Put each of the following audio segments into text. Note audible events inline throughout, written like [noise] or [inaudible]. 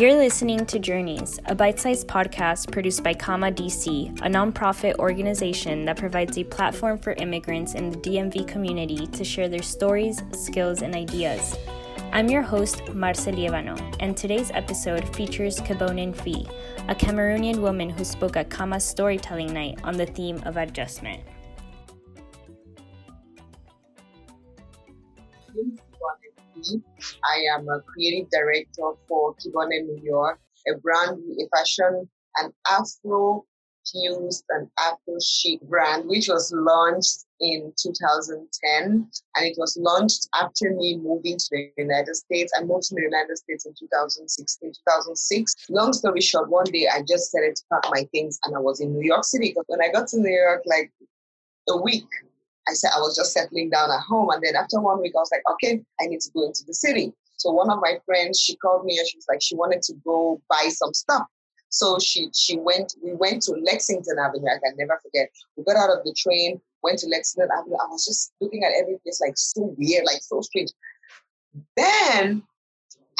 You're listening to Journeys, a bite sized podcast produced by Kama DC, a nonprofit organization that provides a platform for immigrants in the DMV community to share their stories, skills, and ideas. I'm your host, Marce Lievano, and today's episode features Kibonen Nfi, a Cameroonian woman who spoke at Kama's storytelling night on the theme of adjustment. I am a creative director for Kibonen New York, a brand, a fashion, an Afro fused and Afro chic brand, which was launched in 2010. And it was launched after me moving to the United States. I moved to the United States in 2016, 2006. Long story short, one day I just started to pack my things and I was in New York City. Because when I got to New York, like a week I said I was just settling down at home. And then after one week, I was like, okay, I need to go into the city. So one of my friends, she called me and she was like, she wanted to go buy some stuff. So she she went, we went to Lexington Avenue. I can never forget. We got out of the train, went to Lexington Avenue. I was just looking at every place like so weird, like so strange. Then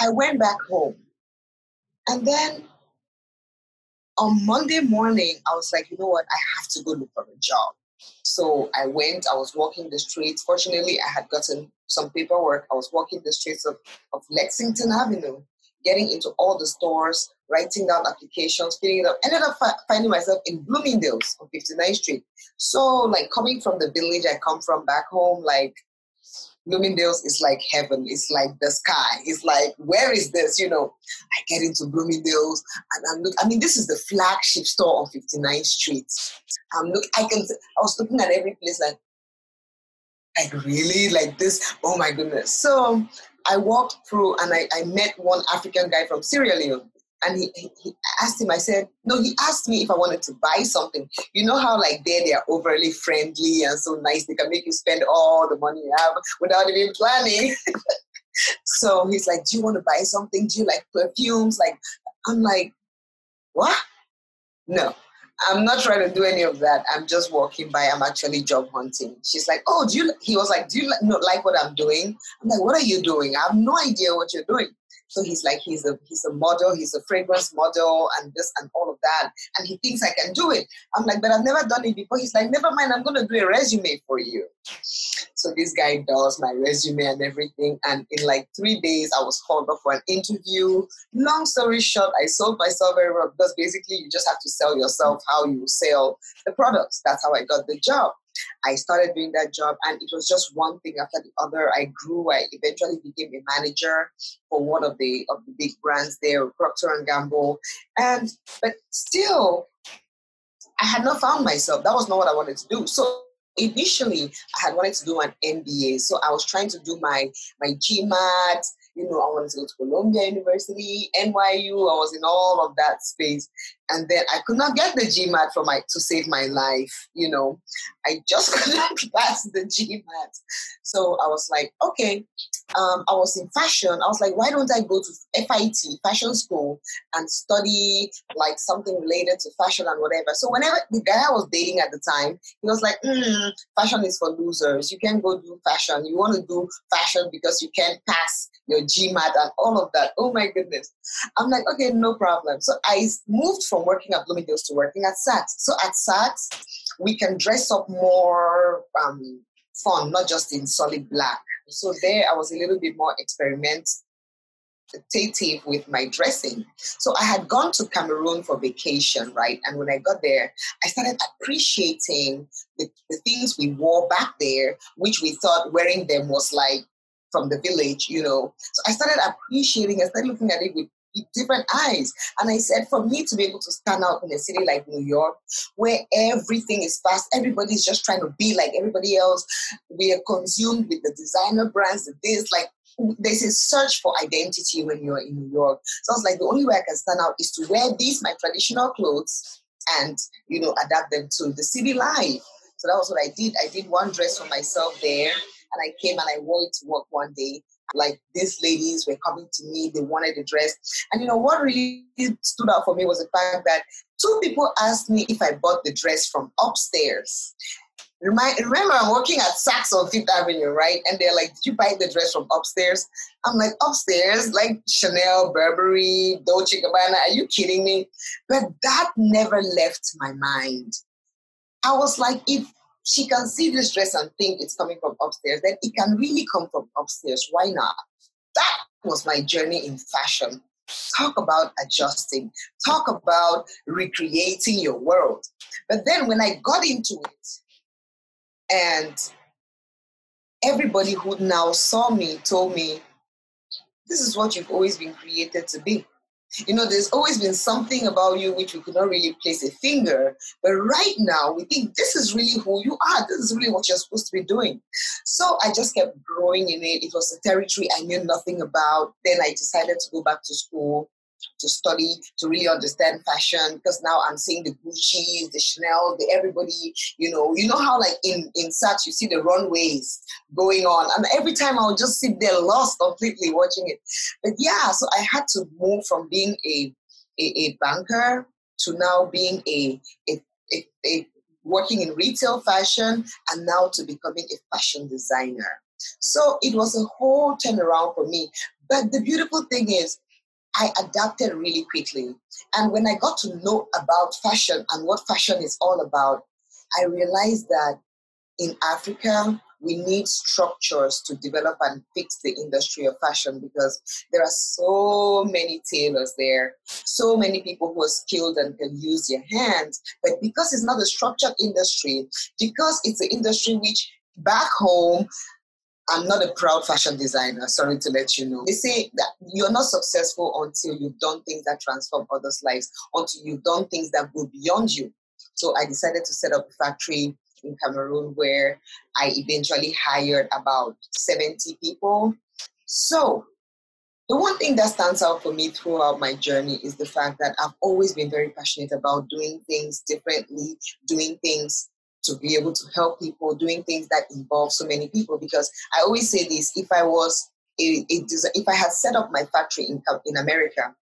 I went back home. And then on Monday morning, I was like, you know what? I have to go look for a job. So I went, I was walking the streets. Fortunately, I had gotten some paperwork. I was walking the streets of, of Lexington Avenue, getting into all the stores, writing down applications, filling it up. Ended up fi- finding myself in Bloomingdale's on 59th Street. So, like, coming from the village I come from back home, like, Bloomingdale's is like heaven. It's like the sky. It's like, where is this? You know, I get into Bloomingdale's and I'm look. I mean, this is the flagship store on 59th Street. I'm look. I can. I was looking at every place like, like really like this. Oh my goodness. So I walked through and I, I met one African guy from Sierra Leone and he, he, asked him, I said, no, he asked me if I wanted to buy something. You know how like there they are overly friendly and so nice. They can make you spend all the money you have without even planning. [laughs] so he's like, do you want to buy something? Do you like perfumes? Like, I'm like, what? No, I'm not trying to do any of that. I'm just walking by. I'm actually job hunting. She's like, oh, do you, he was like, do you not like what I'm doing? I'm like, what are you doing? I have no idea what you're doing. So he's like, he's a he's a model, he's a fragrance model, and this and all of that. And he thinks I can do it. I'm like, but I've never done it before. He's like, never mind, I'm gonna do a resume for you. So this guy does my resume and everything. And in like three days, I was called up for an interview. Long story short, I sold myself very well because basically you just have to sell yourself how you sell the products. That's how I got the job. I started doing that job, and it was just one thing after the other. I grew. I eventually became a manager for one of the of the big brands there, Procter and Gamble, and but still, I had not found myself. That was not what I wanted to do. So initially, I had wanted to do an MBA. So I was trying to do my my GMAT. You know, I wanted to go to Columbia University, NYU. I was in all of that space and then I could not get the GMAT for my to save my life. You know, I just [laughs] couldn't pass the GMAT. So I was like, okay. Um, I was in fashion. I was like, why don't I go to FIT, fashion school, and study like something related to fashion and whatever. So whenever the guy I was dating at the time, he was like, mm, fashion is for losers. You can't go do fashion. You want to do fashion because you can't pass your GMAT and all of that. Oh my goodness. I'm like, okay, no problem. So I moved from working at Bloomingdale's to working at Saks. So at Saks, we can dress up more um, fun, not just in solid black. So there, I was a little bit more experimentative with my dressing. So I had gone to Cameroon for vacation, right? And when I got there, I started appreciating the, the things we wore back there, which we thought wearing them was like from the village, you know. So I started appreciating, I started looking at it with different eyes. And I said, for me to be able to stand out in a city like New York, where everything is fast, everybody's just trying to be like everybody else. We are consumed with the designer brands, this, like there's a search for identity when you're in New York. So I was like, the only way I can stand out is to wear these, my traditional clothes, and you know, adapt them to the city life. So that was what I did. I did one dress for myself there, and I came and I wore it to work one day like these ladies were coming to me, they wanted a dress. And you know what really stood out for me was the fact that two people asked me if I bought the dress from upstairs. remember, I'm working at Saks on Fifth Avenue, right? And they're like, Did you buy the dress from upstairs? I'm like, Upstairs? Like Chanel, Burberry, Dolce Gabbana? Are you kidding me? But that never left my mind. I was like, If she can see this dress and think it's coming from upstairs, then it can really come from upstairs. Why not? That was my journey in fashion. Talk about adjusting, talk about recreating your world. But then when I got into it, and everybody who now saw me told me, This is what you've always been created to be. You know, there's always been something about you which we could not really place a finger, but right now we think this is really who you are. This is really what you're supposed to be doing. So I just kept growing in it. It was a territory I knew nothing about. Then I decided to go back to school to study to really understand fashion because now I'm seeing the Gucci, the Chanel, the everybody, you know, you know how like in in such you see the runways going on, and every time I'll just sit there lost completely watching it. But yeah, so I had to move from being a a, a banker to now being a, a, a, a working in retail fashion and now to becoming a fashion designer. So it was a whole turnaround for me. But the beautiful thing is, I adapted really quickly. And when I got to know about fashion and what fashion is all about, I realized that in Africa, we need structures to develop and fix the industry of fashion because there are so many tailors there, so many people who are skilled and can use their hands. But because it's not a structured industry, because it's an industry which back home I'm not a proud fashion designer, sorry to let you know. They say that you're not successful until you've done things that transform others' lives, until you've done things that go beyond you. So I decided to set up a factory in Cameroon where I eventually hired about 70 people. So the one thing that stands out for me throughout my journey is the fact that I've always been very passionate about doing things differently, doing things to be able to help people doing things that involve so many people. Because I always say this: if I was a, a if I had set up my factory in in America,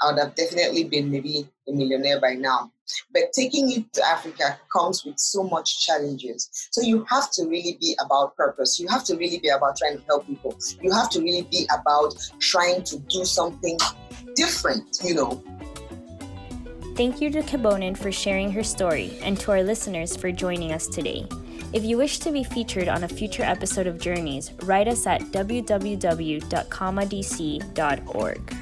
I would have definitely been maybe a millionaire by now. But taking it to Africa comes with so much challenges. So you have to really be about purpose. You have to really be about trying to help people. You have to really be about trying to do something different, you know, Thank you to Kibonen for sharing her story and to our listeners for joining us today. If you wish to be featured on a future episode of Journeys, write us at www.kamadc.org.